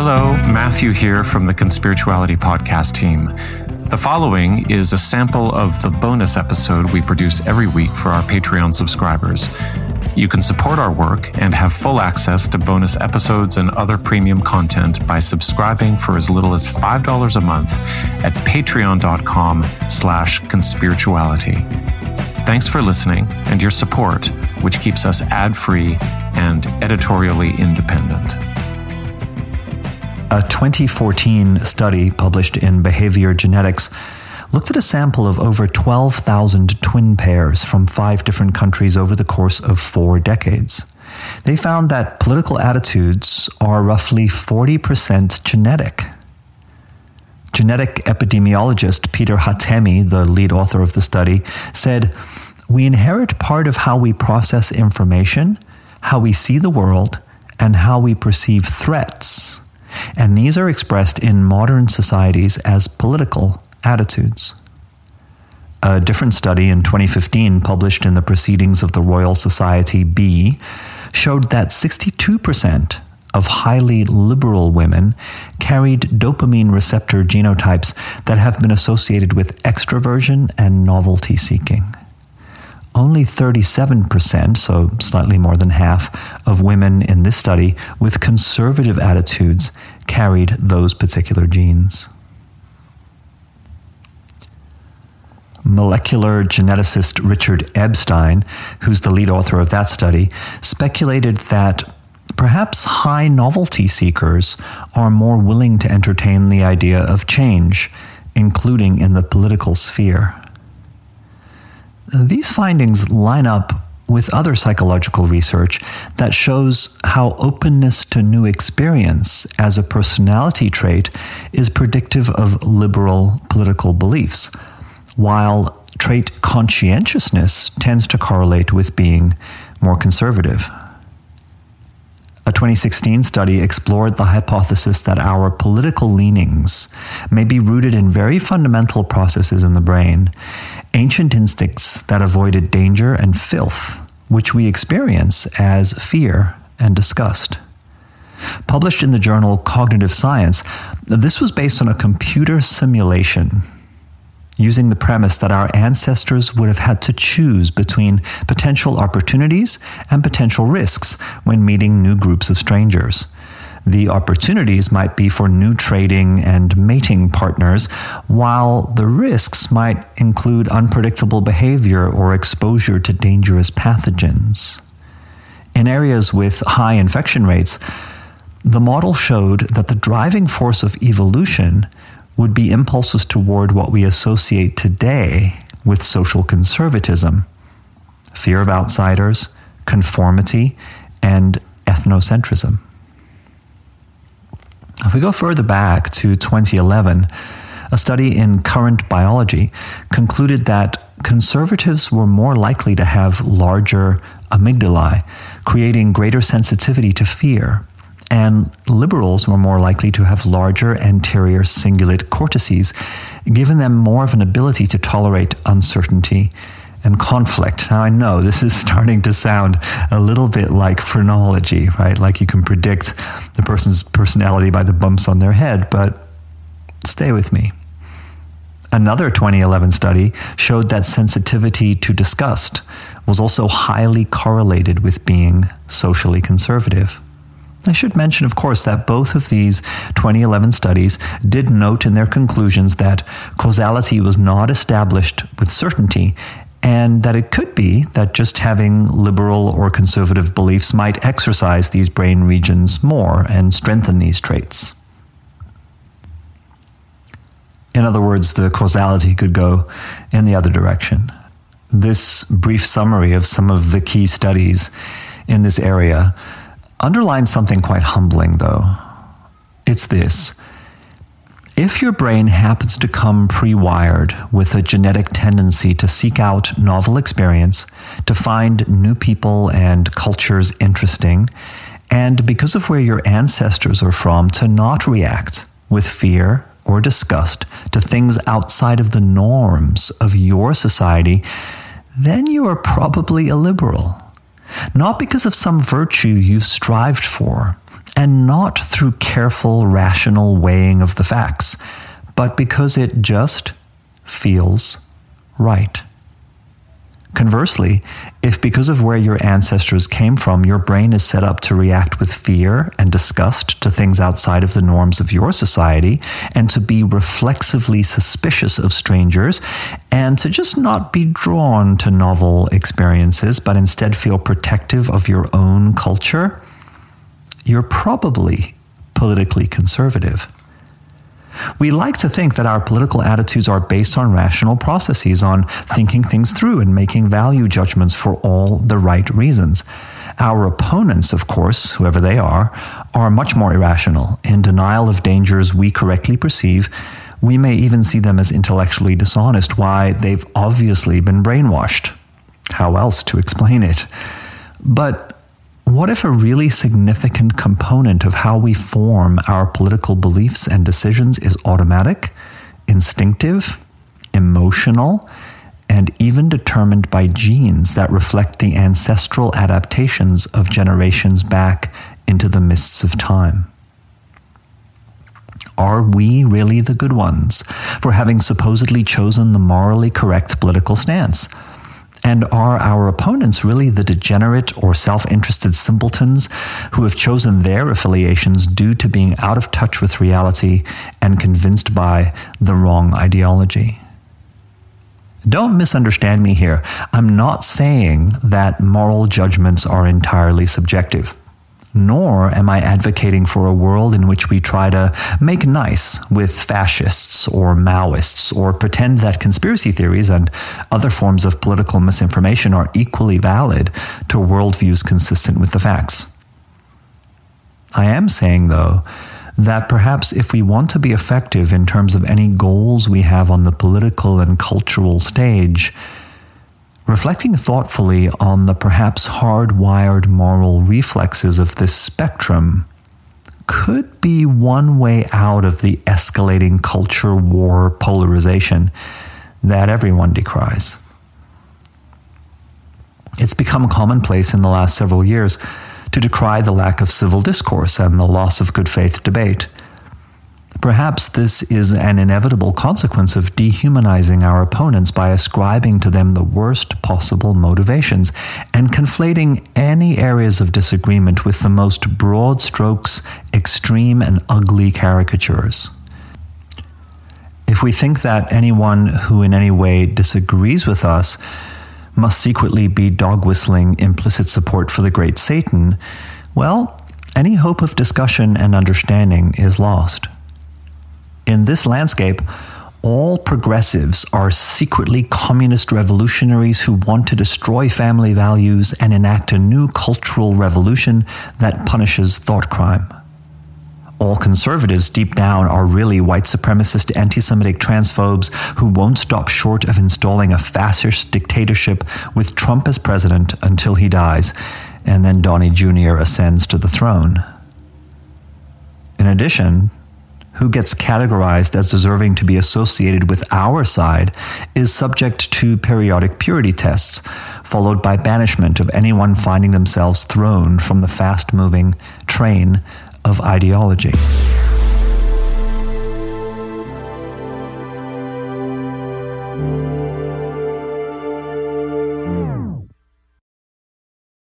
Hello, Matthew here from the Conspirituality Podcast team. The following is a sample of the bonus episode we produce every week for our Patreon subscribers. You can support our work and have full access to bonus episodes and other premium content by subscribing for as little as $5 a month at patreon.com slash conspirituality. Thanks for listening and your support, which keeps us ad-free and editorially independent. A 2014 study published in Behavior Genetics looked at a sample of over 12,000 twin pairs from five different countries over the course of four decades. They found that political attitudes are roughly 40% genetic. Genetic epidemiologist Peter Hatemi, the lead author of the study, said, We inherit part of how we process information, how we see the world, and how we perceive threats and these are expressed in modern societies as political attitudes. A different study in 2015, published in the Proceedings of the Royal Society B, showed that 62% of highly liberal women carried dopamine receptor genotypes that have been associated with extroversion and novelty seeking only 37%, so slightly more than half, of women in this study with conservative attitudes carried those particular genes. Molecular geneticist Richard Ebstein, who's the lead author of that study, speculated that perhaps high novelty seekers are more willing to entertain the idea of change, including in the political sphere. These findings line up with other psychological research that shows how openness to new experience as a personality trait is predictive of liberal political beliefs, while trait conscientiousness tends to correlate with being more conservative. A 2016 study explored the hypothesis that our political leanings may be rooted in very fundamental processes in the brain ancient instincts that avoided danger and filth, which we experience as fear and disgust. Published in the journal Cognitive Science, this was based on a computer simulation using the premise that our ancestors would have had to choose between potential opportunities and potential risks when meeting new groups of strangers. The opportunities might be for new trading and mating partners, while the risks might include unpredictable behavior or exposure to dangerous pathogens. In areas with high infection rates, the model showed that the driving force of evolution would be impulses toward what we associate today with social conservatism fear of outsiders, conformity, and ethnocentrism. If we go further back to 2011, a study in Current Biology concluded that conservatives were more likely to have larger amygdalae, creating greater sensitivity to fear, and liberals were more likely to have larger anterior cingulate cortices, giving them more of an ability to tolerate uncertainty and conflict. Now, I know this is starting to sound a little bit like phrenology, right? Like you can predict the person's personality by the bumps on their head, but stay with me. Another 2011 study showed that sensitivity to disgust was also highly correlated with being socially conservative. I should mention, of course, that both of these 2011 studies did note in their conclusions that causality was not established with certainty and that it could be that just having liberal or conservative beliefs might exercise these brain regions more and strengthen these traits. In other words, the causality could go in the other direction. This brief summary of some of the key studies in this area underlines something quite humbling, though. It's this if your brain happens to come pre wired with a genetic tendency to seek out novel experience, to find new people and cultures interesting, and because of where your ancestors are from, to not react with fear or disgust to things outside of the norms of your society, then you are probably a liberal. Not because of some virtue you've strived for, and not through careful, rational weighing of the facts, but because it just feels right. Conversely, if because of where your ancestors came from, your brain is set up to react with fear and disgust to things outside of the norms of your society, and to be reflexively suspicious of strangers, and to just not be drawn to novel experiences, but instead feel protective of your own culture, you're probably politically conservative. We like to think that our political attitudes are based on rational processes, on thinking things through and making value judgments for all the right reasons. Our opponents, of course, whoever they are, are much more irrational, in denial of dangers we correctly perceive. We may even see them as intellectually dishonest. Why? They've obviously been brainwashed. How else to explain it? But what if a really significant component of how we form our political beliefs and decisions is automatic, instinctive, emotional, and even determined by genes that reflect the ancestral adaptations of generations back into the mists of time? Are we really the good ones for having supposedly chosen the morally correct political stance? And are our opponents really the degenerate or self interested simpletons who have chosen their affiliations due to being out of touch with reality and convinced by the wrong ideology? Don't misunderstand me here. I'm not saying that moral judgments are entirely subjective nor am I advocating for a world in which we try to make nice with fascists or Maoists or pretend that conspiracy theories and other forms of political misinformation are equally valid to worldviews consistent with the facts. I am saying, though, that perhaps if we want to be effective in terms of any goals we have on the political and cultural stage, reflecting thoughtfully on the perhaps hardwired moral reflexes of this spectrum could be one way out of the escalating culture war polarization that everyone decries. It's become commonplace in the last several years to decry the lack of civil discourse and the loss of good faith debate. Perhaps this is an inevitable consequence of dehumanizing our opponents by ascribing to them the worst possible motivations and conflating any areas of disagreement with the most broad strokes, extreme, and ugly caricatures. If we think that anyone who in any way disagrees with us must secretly be dog whistling implicit support for the great Satan, well, any hope of discussion and understanding is lost. In this landscape, all progressives are secretly communist revolutionaries who want to destroy family values and enact a new cultural revolution that punishes thought crime. All conservatives deep down are really white supremacist anti Semitic transphobes who won't stop short of installing a fascist dictatorship with Trump as president until he dies, and then Donnie Jr. ascends to the throne. In addition, who gets categorized as deserving to be associated with our side is subject to periodic purity tests, followed by banishment of anyone finding themselves thrown from the fast moving train of ideology.